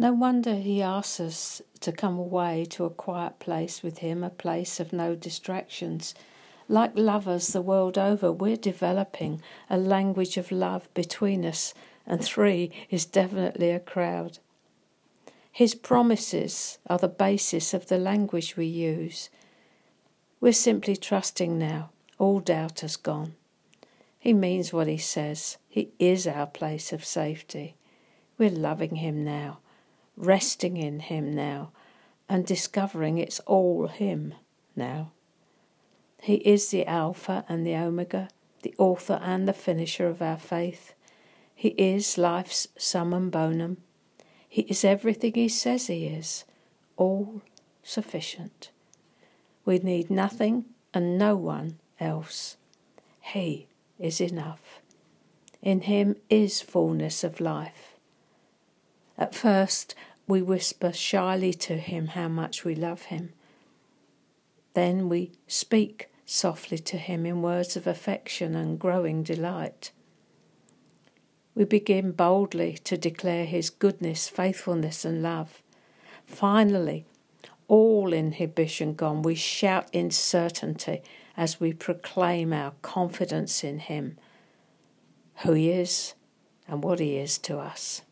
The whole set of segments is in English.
No wonder he asks us to come away to a quiet place with him, a place of no distractions. Like lovers the world over, we're developing a language of love between us, and three is definitely a crowd. His promises are the basis of the language we use. We're simply trusting now. All doubt has gone. He means what he says. He is our place of safety. We're loving him now, resting in him now, and discovering it's all him now. He is the Alpha and the Omega, the author and the finisher of our faith. He is life's summum bonum, he is everything He says He is, all sufficient. We need nothing and no one else. He is enough. In Him is fullness of life. At first, we whisper shyly to Him how much we love Him. Then we speak softly to Him in words of affection and growing delight we begin boldly to declare His goodness, faithfulness, and love. Finally, all inhibition gone, we shout in certainty as we proclaim our confidence in Him, who He is, and what He is to us.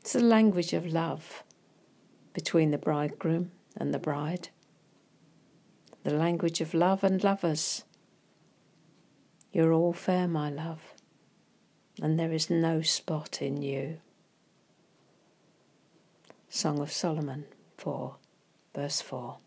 It's the language of love between the bridegroom and the bride, the language of love and lovers. You're all fair, my love and there is no spot in you. Song of Solomon 4, verse 4.